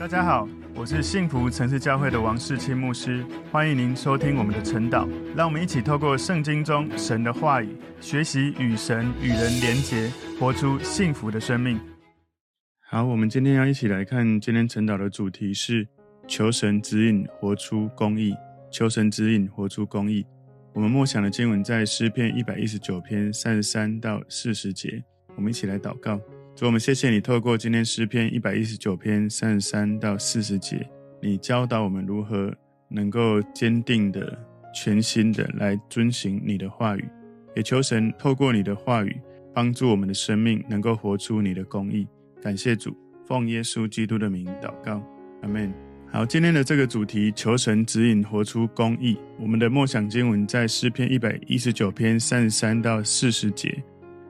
大家好，我是幸福城市教会的王世清牧师，欢迎您收听我们的晨祷。让我们一起透过圣经中神的话语，学习与神与人连结，活出幸福的生命。好，我们今天要一起来看今天晨祷的主题是求神指引，活出公义。求神指引，活出公义。我们默想的经文在诗篇一百一十九篇三十三到四十节。我们一起来祷告。主，我们谢谢你透过今天诗篇一百一十九篇三十三到四十节，你教导我们如何能够坚定的、全心的来遵行你的话语，也求神透过你的话语帮助我们的生命能够活出你的公义。感谢主，奉耶稣基督的名祷告，阿门。好，今天的这个主题，求神指引活出公义。我们的默想经文在诗篇一百一十九篇三十三到四十节。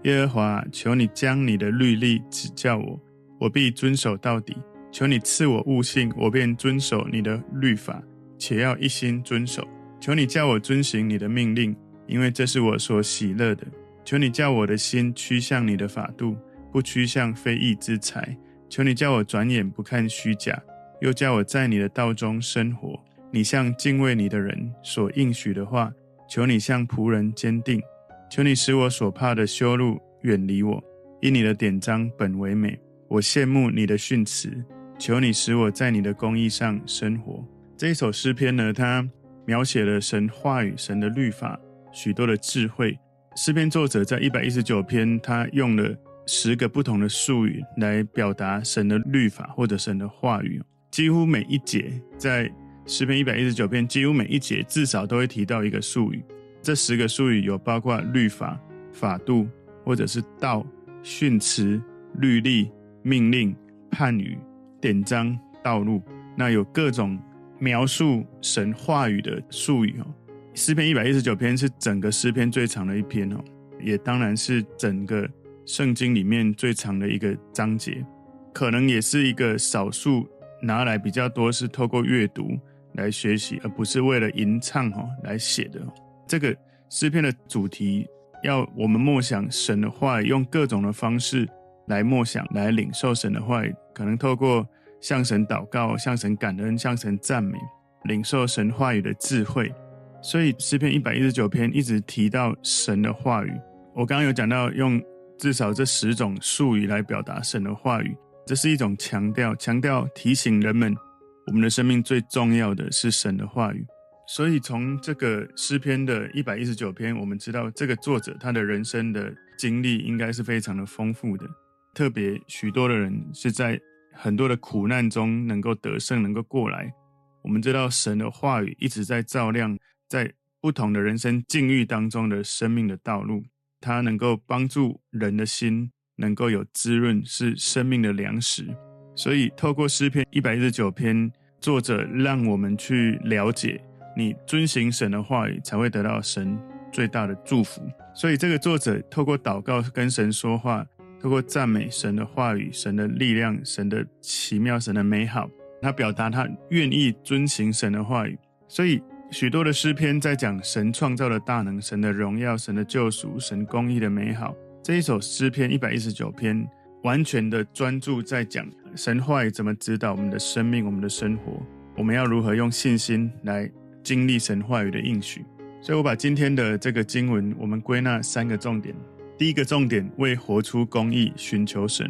耶和华，求你将你的律例指教我，我必遵守到底。求你赐我悟性，我便遵守你的律法，且要一心遵守。求你叫我遵行你的命令，因为这是我所喜乐的。求你叫我的心趋向你的法度，不趋向非义之财。求你叫我转眼不看虚假，又叫我在你的道中生活。你向敬畏你的人所应许的话，求你向仆人坚定。求你使我所怕的羞辱远离我，因你的典章本为美，我羡慕你的训词。求你使我在你的公义上生活。这一首诗篇呢，它描写了神话语、神的律法许多的智慧。诗篇作者在一百一十九篇，他用了十个不同的术语来表达神的律法或者神的话语。几乎每一节在诗篇一百一十九篇，几乎每一节至少都会提到一个术语。这十个术语有包括律法、法度，或者是道、训词、律例、命令、判语、典章、道路。那有各种描述神话语的术语哦。诗篇一百一十九篇是整个诗篇最长的一篇哦，也当然是整个圣经里面最长的一个章节，可能也是一个少数拿来比较多是透过阅读来学习，而不是为了吟唱哦来写的。这个诗篇的主题要我们默想神的话语，用各种的方式来默想、来领受神的话语，可能透过向神祷告、向神感恩、向神赞美，领受神话语的智慧。所以诗篇一百一十九篇一直提到神的话语。我刚刚有讲到用至少这十种术语来表达神的话语，这是一种强调，强调提醒人们，我们的生命最重要的是神的话语。所以，从这个诗篇的一百一十九篇，我们知道这个作者他的人生的经历应该是非常的丰富的。特别许多的人是在很多的苦难中能够得胜，能够过来。我们知道神的话语一直在照亮在不同的人生境遇当中的生命的道路，它能够帮助人的心能够有滋润，是生命的粮食。所以，透过诗篇一百一十九篇，作者让我们去了解。你遵行神的话语，才会得到神最大的祝福。所以，这个作者透过祷告跟神说话，透过赞美神的话语、神的力量、神的奇妙、神的美好，他表达他愿意遵行神的话语。所以，许多的诗篇在讲神创造的大能、神的荣耀、神的救赎、神公义的美好。这一首诗篇一百一十九篇，完全的专注在讲神话语怎么指导我们的生命、我们的生活，我们要如何用信心来。经历神话语的应许，所以我把今天的这个经文，我们归纳三个重点。第一个重点，为活出公义，寻求神；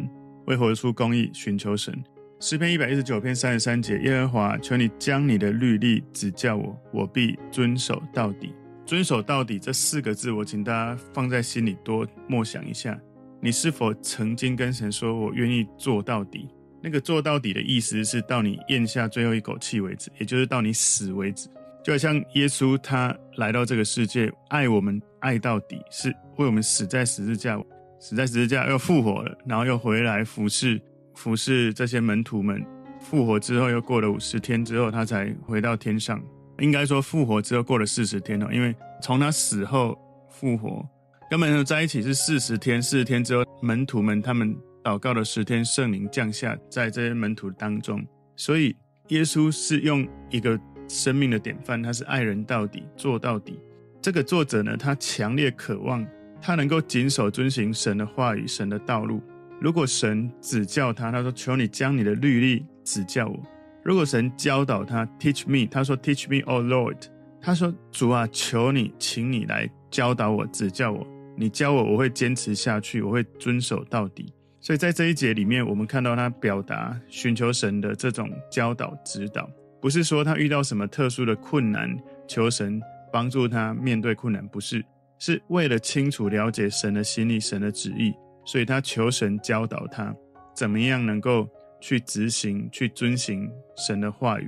为活出公义，寻求神。诗篇一百一十九篇三十三节：耶和华，求你将你的律例指教我，我必遵守到底。遵守到底这四个字，我请大家放在心里多默想一下。你是否曾经跟神说，我愿意做到底？那个做到底的意思是到你咽下最后一口气为止，也就是到你死为止。就像耶稣他来到这个世界，爱我们爱到底，是为我们死在十字架，死在十字架又复活了，然后又回来服侍服侍这些门徒们。复活之后又过了五十天之后，他才回到天上。应该说复活之后过了四十天哦，因为从他死后复活跟门徒在一起是四十天，四十天之后门徒们他们祷告了十天，圣灵降下在这些门徒当中，所以耶稣是用一个。生命的典范，他是爱人到底，做到底。这个作者呢，他强烈渴望他能够谨守遵行神的话语、神的道路。如果神指教他，他说：“求你将你的律例指教我。如果神教导他，teach me，他说 teach me, O Lord，他说主啊，求你，请你来教导我，指教我。你教我，我会坚持下去，我会遵守到底。所以在这一节里面，我们看到他表达寻求神的这种教导指导，不是说他遇到什么特殊的困难，求神帮助他面对困难，不是，是为了清楚了解神的心意、神的旨意，所以他求神教导他怎么样能够。去执行、去遵行神的话语。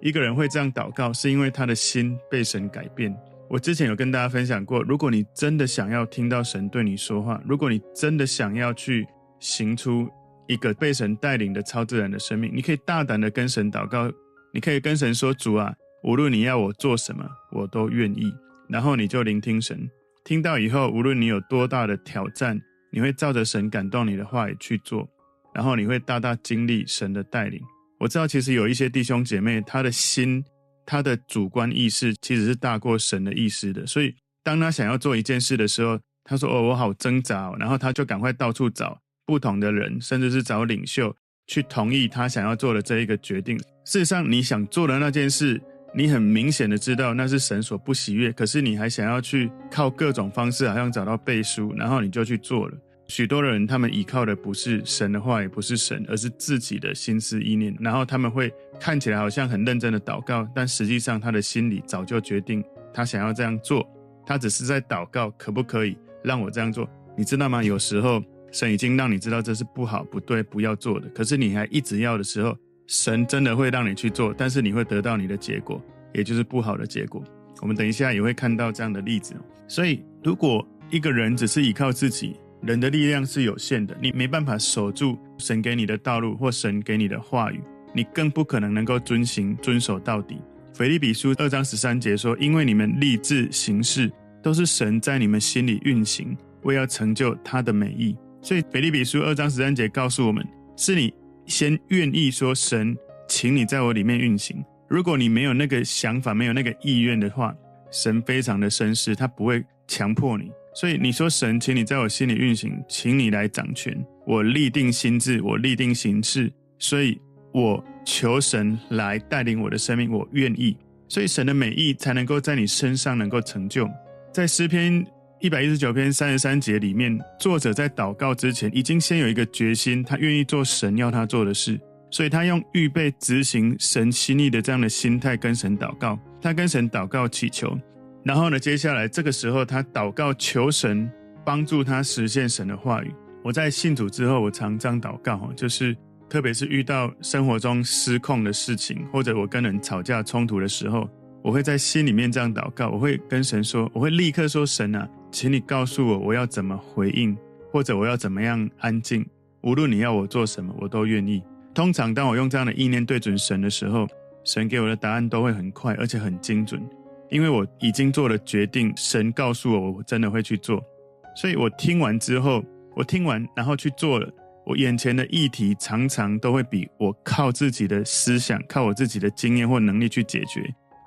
一个人会这样祷告，是因为他的心被神改变。我之前有跟大家分享过，如果你真的想要听到神对你说话，如果你真的想要去行出一个被神带领的超自然的生命，你可以大胆的跟神祷告。你可以跟神说：“主啊，无论你要我做什么，我都愿意。”然后你就聆听神，听到以后，无论你有多大的挑战，你会照着神感动你的话语去做。然后你会大大经历神的带领。我知道，其实有一些弟兄姐妹，他的心、他的主观意识其实是大过神的意识的。所以，当他想要做一件事的时候，他说：“哦，我好挣扎。”然后他就赶快到处找不同的人，甚至是找领袖去同意他想要做的这一个决定。事实上，你想做的那件事，你很明显的知道那是神所不喜悦，可是你还想要去靠各种方式，好像找到背书，然后你就去做了。许多的人，他们依靠的不是神的话，也不是神，而是自己的心思意念。然后他们会看起来好像很认真的祷告，但实际上他的心里早就决定，他想要这样做。他只是在祷告，可不可以让我这样做？你知道吗？有时候神已经让你知道这是不好、不对、不要做的，可是你还一直要的时候，神真的会让你去做，但是你会得到你的结果，也就是不好的结果。我们等一下也会看到这样的例子。所以，如果一个人只是依靠自己，人的力量是有限的，你没办法守住神给你的道路或神给你的话语，你更不可能能够遵行遵守到底。腓立比书二章十三节说：“因为你们立志行事，都是神在你们心里运行，为要成就他的美意。”所以腓立比书二章十三节告诉我们：是你先愿意说神，请你在我里面运行。如果你没有那个想法，没有那个意愿的话，神非常的绅士，他不会强迫你。所以你说神，请你在我心里运行，请你来掌权。我立定心志，我立定行事，所以我求神来带领我的生命，我愿意。所以神的美意才能够在你身上能够成就。在诗篇一百一十九篇三十三节里面，作者在祷告之前已经先有一个决心，他愿意做神要他做的事，所以他用预备执行神心意的这样的心态跟神祷告，他跟神祷告祈求。然后呢，接下来这个时候，他祷告求神帮助他实现神的话语。我在信主之后，我常这样祷告，就是特别是遇到生活中失控的事情，或者我跟人吵架冲突的时候，我会在心里面这样祷告，我会跟神说，我会立刻说：“神啊，请你告诉我，我要怎么回应，或者我要怎么样安静。无论你要我做什么，我都愿意。”通常当我用这样的意念对准神的时候，神给我的答案都会很快，而且很精准。因为我已经做了决定，神告诉我，我真的会去做，所以我听完之后，我听完然后去做了，我眼前的议题常常都会比我靠自己的思想、靠我自己的经验或能力去解决，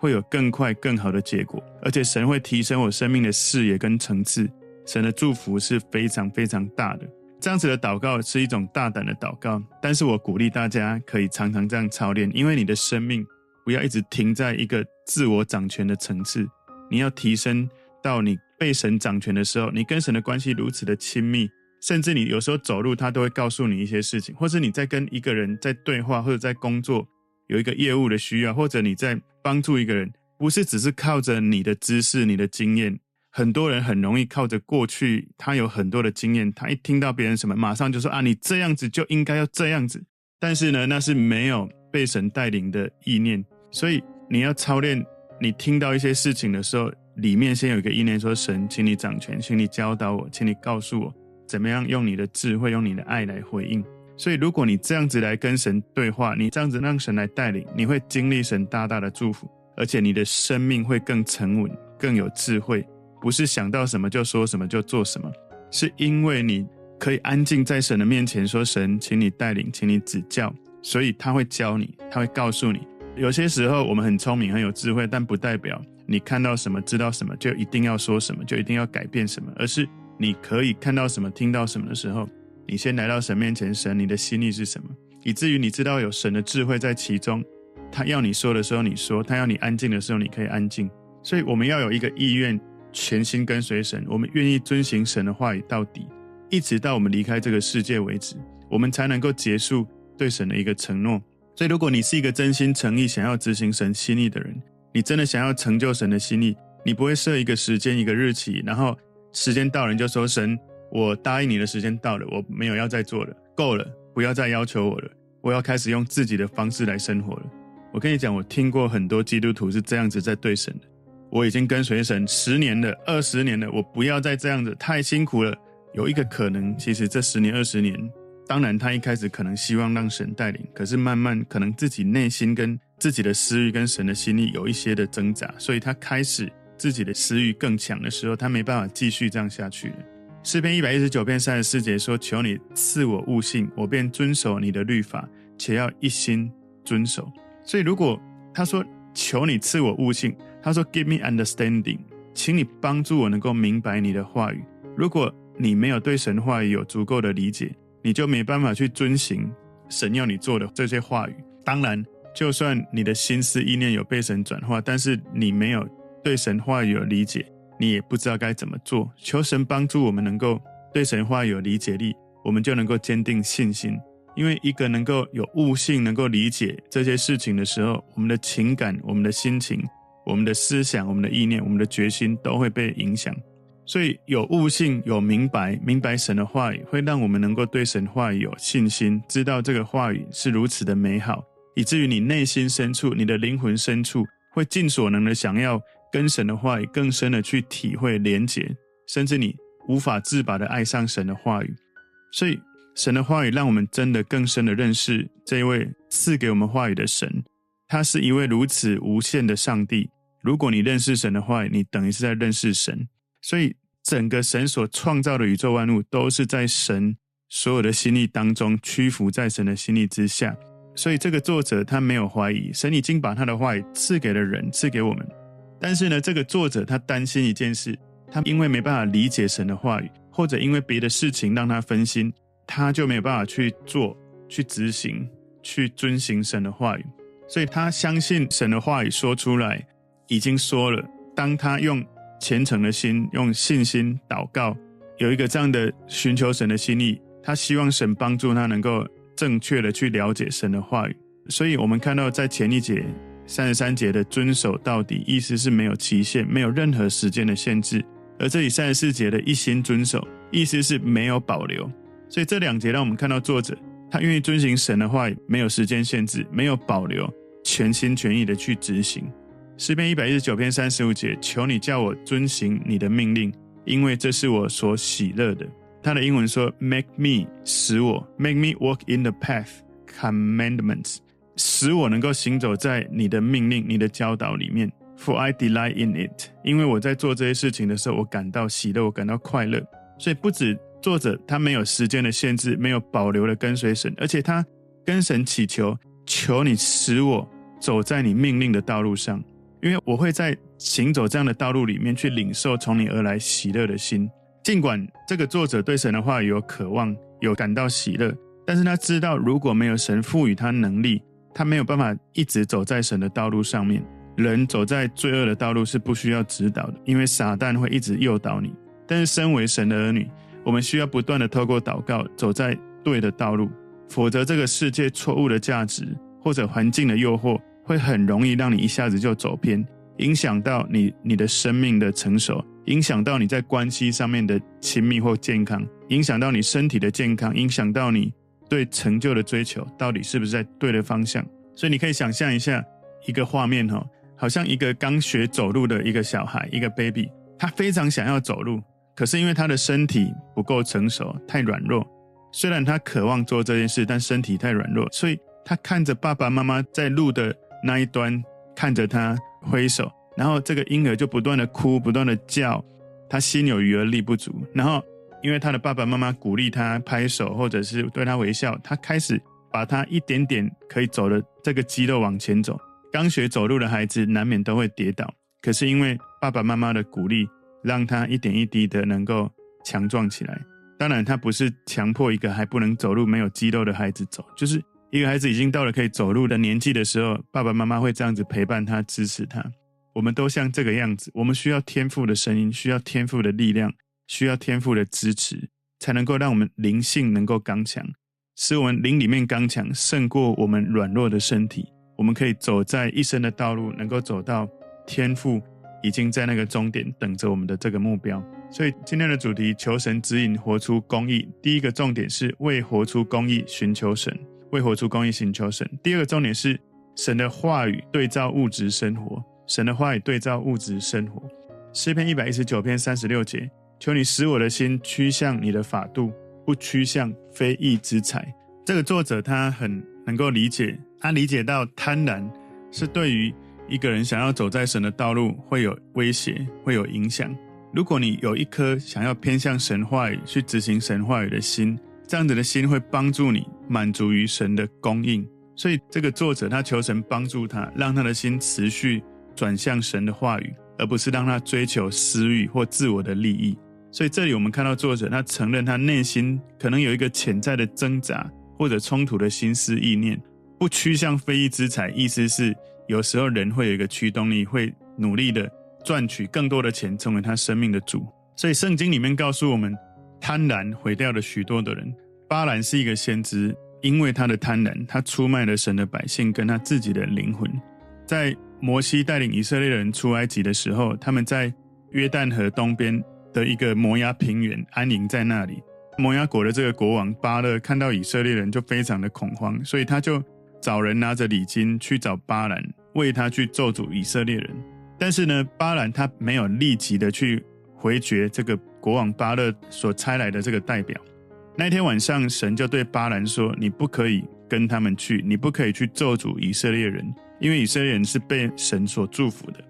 会有更快、更好的结果，而且神会提升我生命的视野跟层次，神的祝福是非常非常大的。这样子的祷告是一种大胆的祷告，但是我鼓励大家可以常常这样操练，因为你的生命。不要一直停在一个自我掌权的层次，你要提升到你被神掌权的时候，你跟神的关系如此的亲密，甚至你有时候走路，他都会告诉你一些事情，或是你在跟一个人在对话，或者在工作有一个业务的需要，或者你在帮助一个人，不是只是靠着你的知识、你的经验。很多人很容易靠着过去，他有很多的经验，他一听到别人什么，马上就说啊，你这样子就应该要这样子。但是呢，那是没有被神带领的意念。所以你要操练，你听到一些事情的时候，里面先有一个意念说：“神，请你掌权，请你教导我，请你告诉我，怎么样用你的智慧、用你的爱来回应。”所以，如果你这样子来跟神对话，你这样子让神来带领，你会经历神大大的祝福，而且你的生命会更沉稳、更有智慧。不是想到什么就说什么就做什么，是因为你可以安静在神的面前说：“神，请你带领，请你指教。”所以他会教你，他会告诉你。有些时候我们很聪明很有智慧，但不代表你看到什么知道什么就一定要说什么，就一定要改变什么，而是你可以看到什么听到什么的时候，你先来到神面前，神，你的心意是什么？以至于你知道有神的智慧在其中。他要你说的时候你说，他要你安静的时候你可以安静。所以我们要有一个意愿，全心跟随神，我们愿意遵行神的话语到底，一直到我们离开这个世界为止，我们才能够结束对神的一个承诺。所以，如果你是一个真心诚意想要执行神心意的人，你真的想要成就神的心意，你不会设一个时间、一个日期，然后时间到了你就说：“神，我答应你的时间到了，我没有要再做了，够了，不要再要求我了，我要开始用自己的方式来生活了。”我跟你讲，我听过很多基督徒是这样子在对神的。我已经跟随神十年了，二十年了，我不要再这样子，太辛苦了。有一个可能，其实这十年、二十年，当然他一开始可能希望让神带领，可是慢慢可能自己内心跟自己的私欲跟神的心意有一些的挣扎，所以他开始自己的私欲更强的时候，他没办法继续这样下去了。诗篇一百一十九篇三十四节说：“求你赐我悟性，我便遵守你的律法，且要一心遵守。”所以如果他说，求你赐我悟性，他说：“Give me understanding，请你帮助我能够明白你的话语。如果你没有对神话语有足够的理解，你就没办法去遵行神要你做的这些话语。当然，就算你的心思意念有被神转化，但是你没有对神话语有理解，你也不知道该怎么做。求神帮助我们能够对神话有理解力，我们就能够坚定信心。”因为一个能够有悟性，能够理解这些事情的时候，我们的情感、我们的心情、我们的思想、我们的意念、我们的决心都会被影响。所以有悟性、有明白、明白神的话语，会让我们能够对神话语有信心，知道这个话语是如此的美好，以至于你内心深处、你的灵魂深处，会尽所能的想要跟神的话语更深的去体会、连结，甚至你无法自拔的爱上神的话语。所以。神的话语让我们真的更深的认识这一位赐给我们话语的神，他是一位如此无限的上帝。如果你认识神的话语，你等于是在认识神。所以，整个神所创造的宇宙万物都是在神所有的心意当中屈服在神的心意之下。所以，这个作者他没有怀疑，神已经把他的话语赐给了人，赐给我们。但是呢，这个作者他担心一件事，他因为没办法理解神的话语，或者因为别的事情让他分心。他就没有办法去做、去执行、去遵行神的话语，所以他相信神的话语说出来已经说了。当他用虔诚的心、用信心祷告，有一个这样的寻求神的心意，他希望神帮助他能够正确的去了解神的话语。所以，我们看到在前一节三十三节的遵守到底，意思是没有期限、没有任何时间的限制；而这里三十四节的一心遵守，意思是没有保留。所以这两节让我们看到作者他愿意遵行神的话，没有时间限制，没有保留，全心全意的去执行。诗篇一百一十九篇三十五节，求你叫我遵行你的命令，因为这是我所喜乐的。他的英文说：“Make me 使我，Make me walk in the path commandments，使我能够行走在你的命令、你的教导里面。For I delight in it，因为我在做这些事情的时候，我感到喜乐，我感到快乐。所以不止。作者他没有时间的限制，没有保留的跟随神，而且他跟神祈求，求你使我走在你命令的道路上，因为我会在行走这样的道路里面去领受从你而来喜乐的心。尽管这个作者对神的话有渴望，有感到喜乐，但是他知道如果没有神赋予他能力，他没有办法一直走在神的道路上面。人走在罪恶的道路是不需要指导的，因为撒旦会一直诱导你。但是身为神的儿女，我们需要不断的透过祷告走在对的道路，否则这个世界错误的价值或者环境的诱惑会很容易让你一下子就走偏，影响到你你的生命的成熟，影响到你在关系上面的亲密或健康，影响到你身体的健康，影响到你对成就的追求到底是不是在对的方向。所以你可以想象一下一个画面哈，好像一个刚学走路的一个小孩，一个 baby，他非常想要走路。可是因为他的身体不够成熟，太软弱。虽然他渴望做这件事，但身体太软弱，所以他看着爸爸妈妈在路的那一端看着他挥手，然后这个婴儿就不断的哭，不断的叫，他心有余而力不足。然后因为他的爸爸妈妈鼓励他拍手，或者是对他微笑，他开始把他一点点可以走的这个肌肉往前走。刚学走路的孩子难免都会跌倒，可是因为爸爸妈妈的鼓励。让他一点一滴的能够强壮起来。当然，他不是强迫一个还不能走路、没有肌肉的孩子走，就是一个孩子已经到了可以走路的年纪的时候，爸爸妈妈会这样子陪伴他、支持他。我们都像这个样子，我们需要天赋的声音，需要天赋的力量，需要天赋的支持，才能够让我们灵性能够刚强，使我们灵里面刚强，胜过我们软弱的身体。我们可以走在一生的道路，能够走到天赋已经在那个终点等着我们的这个目标。所以今天的主题，求神指引活出公义。第一个重点是为活出公义寻求神，为活出公义寻求神。第二个重点是神的话语对照物质生活，神的话语对照物质生活。诗篇一百一十九篇三十六节，求你使我的心趋向你的法度，不趋向非义之财。这个作者他很能够理解，他理解到贪婪是对于一个人想要走在神的道路会有威胁，会有影响。如果你有一颗想要偏向神话语去执行神话语的心，这样子的心会帮助你满足于神的供应。所以这个作者他求神帮助他，让他的心持续转向神的话语，而不是让他追求私欲或自我的利益。所以这里我们看到作者他承认他内心可能有一个潜在的挣扎或者冲突的心思意念，不趋向非义之财，意思是有时候人会有一个驱动力，会努力的。赚取更多的钱，成为他生命的主。所以圣经里面告诉我们，贪婪毁掉了许多的人。巴兰是一个先知，因为他的贪婪，他出卖了神的百姓跟他自己的灵魂。在摩西带领以色列人出埃及的时候，他们在约旦河东边的一个摩押平原安营在那里。摩押国的这个国王巴勒看到以色列人就非常的恐慌，所以他就找人拿着礼金去找巴兰，为他去咒诅以色列人。但是呢，巴兰他没有立即的去回绝这个国王巴勒所差来的这个代表。那天晚上，神就对巴兰说：“你不可以跟他们去，你不可以去咒诅以色列人，因为以色列人是被神所祝福的。”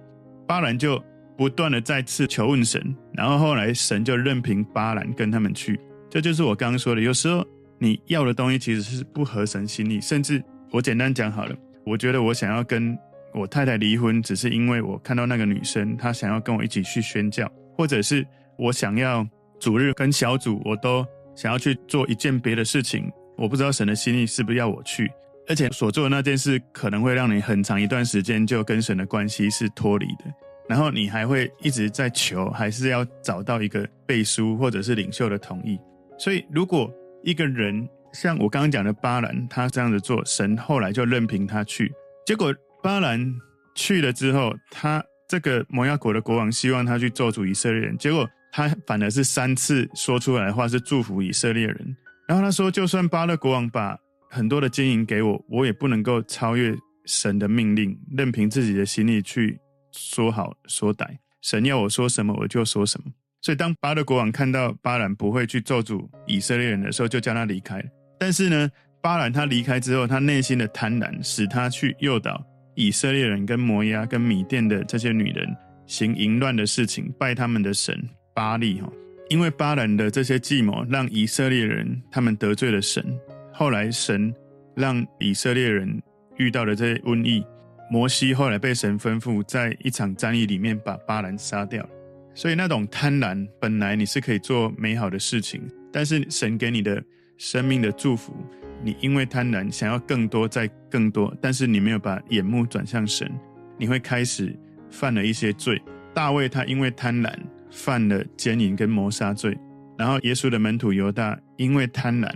巴兰就不断的再次求问神，然后后来神就任凭巴兰跟他们去。这就是我刚刚说的，有时候你要的东西其实是不合神心意，甚至我简单讲好了，我觉得我想要跟。我太太离婚，只是因为我看到那个女生，她想要跟我一起去宣教，或者是我想要主日跟小组，我都想要去做一件别的事情。我不知道神的心意是不是要我去，而且所做的那件事可能会让你很长一段时间就跟神的关系是脱离的，然后你还会一直在求，还是要找到一个背书或者是领袖的同意。所以，如果一个人像我刚刚讲的巴兰，他这样子做，神后来就任凭他去，结果。巴兰去了之后，他这个摩押国的国王希望他去咒诅以色列人，结果他反而是三次说出来的话是祝福以色列人。然后他说，就算巴勒国王把很多的金银给我，我也不能够超越神的命令，任凭自己的心意去说好说歹。神要我说什么，我就说什么。所以当巴勒国王看到巴兰不会去咒诅以色列人的时候，就叫他离开。但是呢，巴兰他离开之后，他内心的贪婪使他去诱导。以色列人跟摩押跟米甸的这些女人行淫乱的事情，拜他们的神巴力哈。因为巴兰的这些计谋，让以色列人他们得罪了神。后来神让以色列人遇到了这些瘟疫，摩西后来被神吩咐在一场战役里面把巴兰杀掉。所以那种贪婪，本来你是可以做美好的事情，但是神给你的生命的祝福。你因为贪婪，想要更多再更多，但是你没有把眼目转向神，你会开始犯了一些罪。大卫他因为贪婪犯了奸淫跟谋杀罪，然后耶稣的门徒犹大因为贪婪，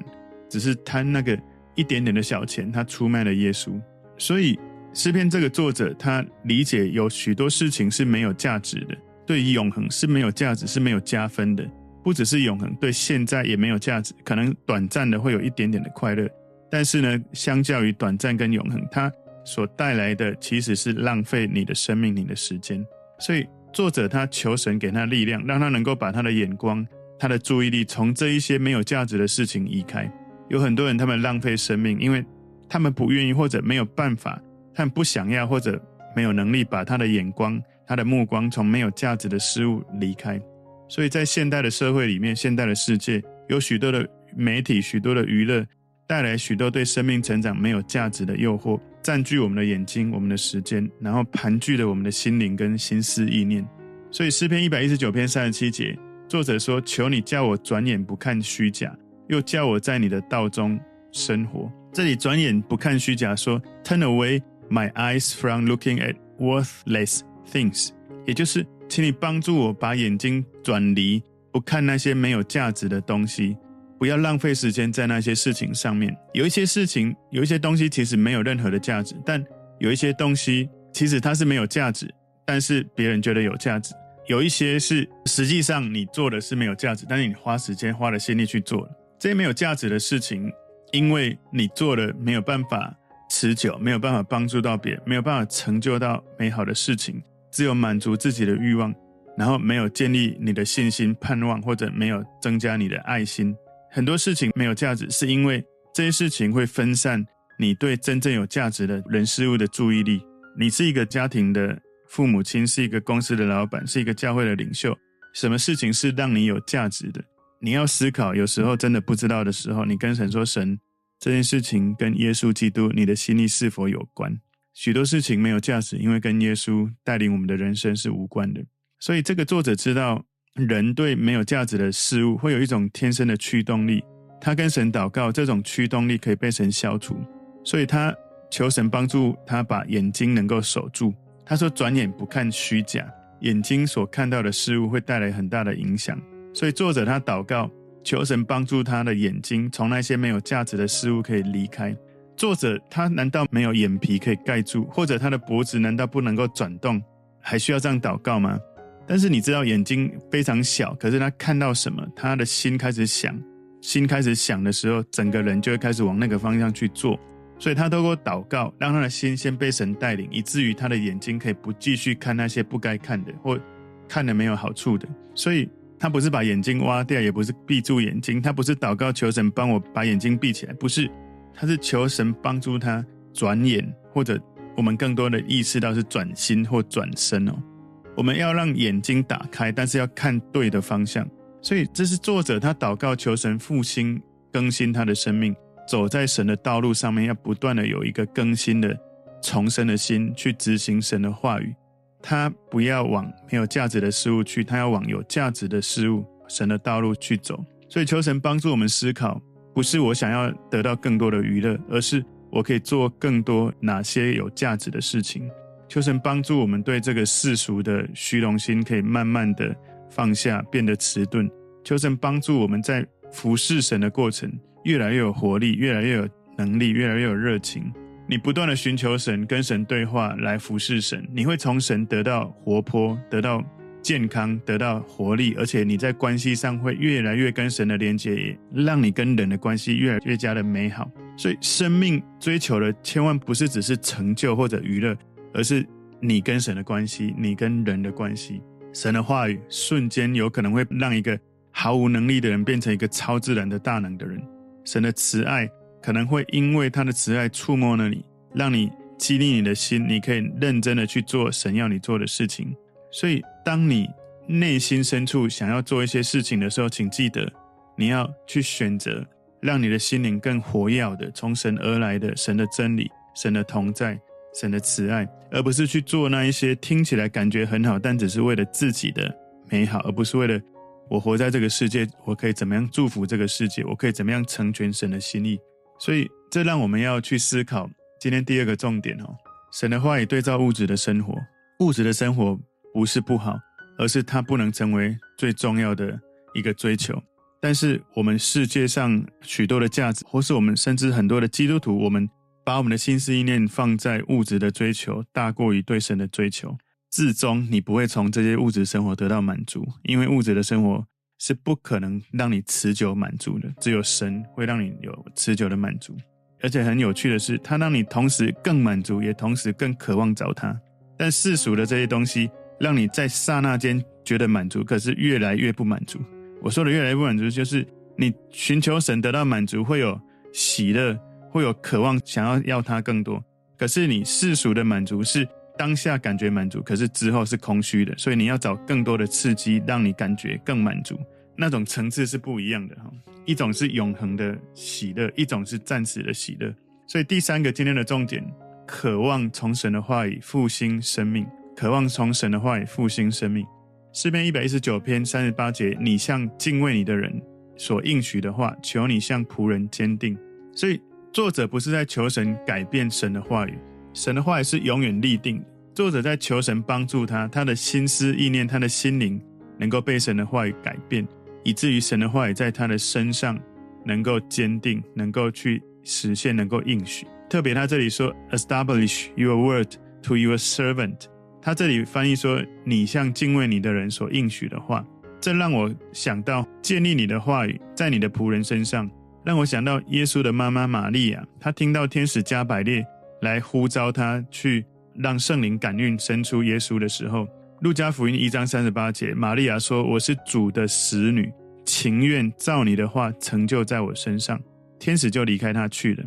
只是贪那个一点点的小钱，他出卖了耶稣。所以诗篇这个作者他理解有许多事情是没有价值的，对于永恒是没有价值，是没有加分的。不只是永恒，对现在也没有价值，可能短暂的会有一点点的快乐，但是呢，相较于短暂跟永恒，它所带来的其实是浪费你的生命、你的时间。所以作者他求神给他力量，让他能够把他的眼光、他的注意力从这一些没有价值的事情移开。有很多人他们浪费生命，因为他们不愿意或者没有办法，他们不想要或者没有能力把他的眼光、他的目光从没有价值的事物离开。所以在现代的社会里面，现代的世界有许多的媒体、许多的娱乐，带来许多对生命成长没有价值的诱惑，占据我们的眼睛、我们的时间，然后盘踞了我们的心灵跟心思意念。所以诗篇一百一十九篇三十七节，作者说：“求你叫我转眼不看虚假，又叫我在你的道中生活。”这里转眼不看虚假，说 Turn away my eyes from looking at worthless things，也就是，请你帮助我把眼睛转离，不看那些没有价值的东西，不要浪费时间在那些事情上面。有一些事情，有一些东西其实没有任何的价值，但有一些东西其实它是没有价值，但是别人觉得有价值。有一些是实际上你做的是没有价值，但是你花时间花了心力去做了这些没有价值的事情，因为你做了没有办法持久，没有办法帮助到别人，没有办法成就到美好的事情，只有满足自己的欲望，然后没有建立你的信心、盼望，或者没有增加你的爱心。很多事情没有价值，是因为这些事情会分散你对真正有价值的人事物的注意力。你是一个家庭的父母亲，是一个公司的老板，是一个教会的领袖，什么事情是让你有价值的？你要思考，有时候真的不知道的时候，你跟神说：“神，这件事情跟耶稣基督，你的心意是否有关？”许多事情没有价值，因为跟耶稣带领我们的人生是无关的。所以，这个作者知道，人对没有价值的事物会有一种天生的驱动力。他跟神祷告，这种驱动力可以被神消除，所以他求神帮助他把眼睛能够守住。他说：“转眼不看虚假，眼睛所看到的事物会带来很大的影响。”所以作者他祷告，求神帮助他的眼睛从那些没有价值的事物可以离开。作者他难道没有眼皮可以盖住，或者他的脖子难道不能够转动，还需要这样祷告吗？但是你知道眼睛非常小，可是他看到什么，他的心开始想，心开始想的时候，整个人就会开始往那个方向去做。所以他透过祷告，让他的心先被神带领，以至于他的眼睛可以不继续看那些不该看的，或看了没有好处的。所以。他不是把眼睛挖掉，也不是闭住眼睛，他不是祷告求神帮我把眼睛闭起来，不是，他是求神帮助他转眼，或者我们更多的意识到是转心或转身哦。我们要让眼睛打开，但是要看对的方向。所以这是作者他祷告求神复兴更新他的生命，走在神的道路上面，要不断的有一个更新的重生的心去执行神的话语。他不要往没有价值的事物去，他要往有价值的事物、神的道路去走。所以求神帮助我们思考，不是我想要得到更多的娱乐，而是我可以做更多哪些有价值的事情。求神帮助我们对这个世俗的虚荣心可以慢慢的放下，变得迟钝。求神帮助我们在服侍神的过程越来越有活力，越来越有能力，越来越有热情。你不断的寻求神，跟神对话来服侍神，你会从神得到活泼，得到健康，得到活力，而且你在关系上会越来越跟神的连接，也让你跟人的关系越来越加的美好。所以，生命追求的千万不是只是成就或者娱乐，而是你跟神的关系，你跟人的关系。神的话语瞬间有可能会让一个毫无能力的人变成一个超自然的大能的人。神的慈爱。可能会因为他的慈爱触摸了你，让你激励你的心，你可以认真的去做神要你做的事情。所以，当你内心深处想要做一些事情的时候，请记得你要去选择让你的心灵更活跃的，从神而来的神的真理、神的同在、神的慈爱，而不是去做那一些听起来感觉很好，但只是为了自己的美好，而不是为了我活在这个世界，我可以怎么样祝福这个世界，我可以怎么样成全神的心意。所以，这让我们要去思考今天第二个重点哦。神的话语对照物质的生活，物质的生活不是不好，而是它不能成为最重要的一个追求。但是，我们世界上许多的价值，或是我们甚至很多的基督徒，我们把我们的心思意念放在物质的追求，大过于对神的追求。至终，你不会从这些物质生活得到满足，因为物质的生活。是不可能让你持久满足的，只有神会让你有持久的满足。而且很有趣的是，他让你同时更满足，也同时更渴望找他。但世俗的这些东西，让你在刹那间觉得满足，可是越来越不满足。我说的越来越不满足，就是你寻求神得到满足，会有喜乐，会有渴望想要要他更多。可是你世俗的满足是当下感觉满足，可是之后是空虚的，所以你要找更多的刺激，让你感觉更满足。那种层次是不一样的哈，一种是永恒的喜乐，一种是暂时的喜乐。所以第三个今天的重点，渴望从神的话语复兴生命，渴望从神的话语复兴生命。诗篇一百一十九篇三十八节，你向敬畏你的人所应许的话，求你向仆人坚定。所以作者不是在求神改变神的话语，神的话语是永远立定。作者在求神帮助他，他的心思意念，他的心灵能够被神的话语改变，以至于神的话语在他的身上能够坚定，能够去实现，能够应许。特别他这里说，establish your word to your servant，他这里翻译说，你向敬畏你的人所应许的话，这让我想到建立你的话语在你的仆人身上。让我想到耶稣的妈妈玛利亚，她听到天使加百列来呼召他去让圣灵感孕生出耶稣的时候，路加福音一章三十八节，玛利亚说：“我是主的使女，情愿照你的话成就在我身上。”天使就离开她去了。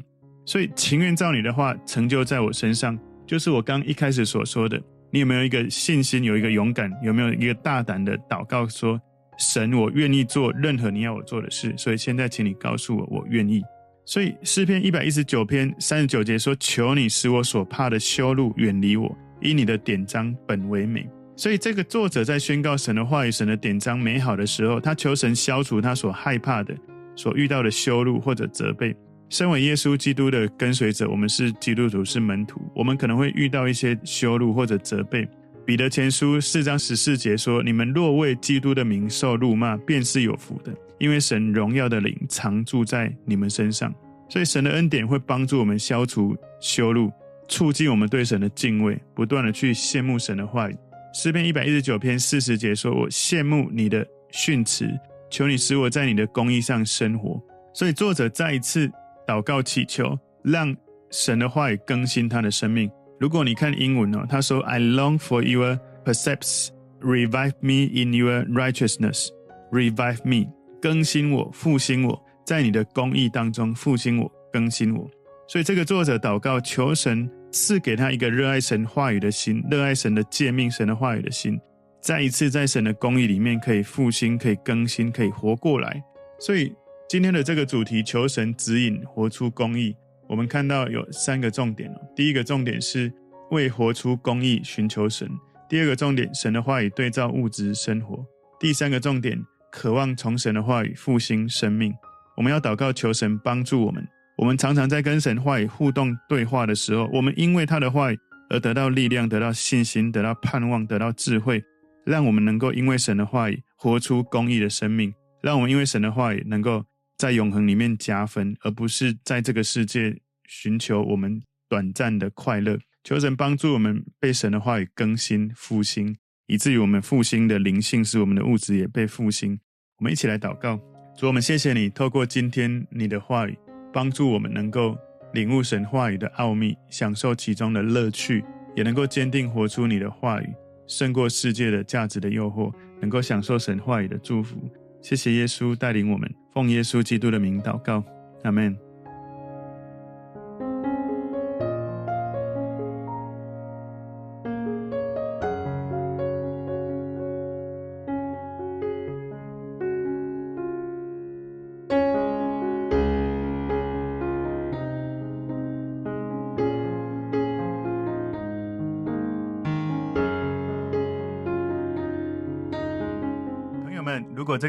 所以，情愿照你的话成就在我身上，就是我刚一开始所说的。你有没有一个信心，有一个勇敢，有没有一个大胆的祷告说？神，我愿意做任何你要我做的事，所以现在请你告诉我，我愿意。所以诗篇一百一十九篇三十九节说：“求你使我所怕的羞辱远离我，以你的典章本为美。”所以这个作者在宣告神的话语、神的典章美好的时候，他求神消除他所害怕的、所遇到的羞辱或者责备。身为耶稣基督的跟随者，我们是基督徒，是门徒，我们可能会遇到一些羞辱或者责备。彼得前书四章十四节说：“你们若为基督的名受辱骂，便是有福的，因为神荣耀的灵常住在你们身上。所以神的恩典会帮助我们消除羞辱，促进我们对神的敬畏，不断的去羡慕神的话语。诗篇一百一十九篇四十节说：我羡慕你的训词，求你使我在你的公义上生活。所以作者再一次祷告祈求，让神的话语更新他的生命。”如果你看英文哦，他说：“I long for your precepts, revive me in your righteousness, revive me，更新我，复兴我，在你的公义当中复兴我，更新我。”所以这个作者祷告，求神赐给他一个热爱神话语的心，热爱神的诫命、神的话语的心，再一次在神的公义里面可以复兴、可以更新、可以活过来。所以今天的这个主题，求神指引，活出公义。我们看到有三个重点哦。第一个重点是为活出公义寻求神；第二个重点，神的话语对照物质生活；第三个重点，渴望从神的话语复兴生命。我们要祷告求神帮助我们。我们常常在跟神话语互动对话的时候，我们因为他的话语而得到力量、得到信心、得到盼望、得到智慧，让我们能够因为神的话语活出公义的生命，让我们因为神的话语能够。在永恒里面加分，而不是在这个世界寻求我们短暂的快乐。求神帮助我们被神的话语更新复兴，以至于我们复兴的灵性使我们的物质也被复兴。我们一起来祷告，主，我们谢谢你，透过今天你的话语，帮助我们能够领悟神话语的奥秘，享受其中的乐趣，也能够坚定活出你的话语，胜过世界的价值的诱惑，能够享受神话语的祝福。谢谢耶稣带领我们，奉耶稣基督的名祷告，阿门。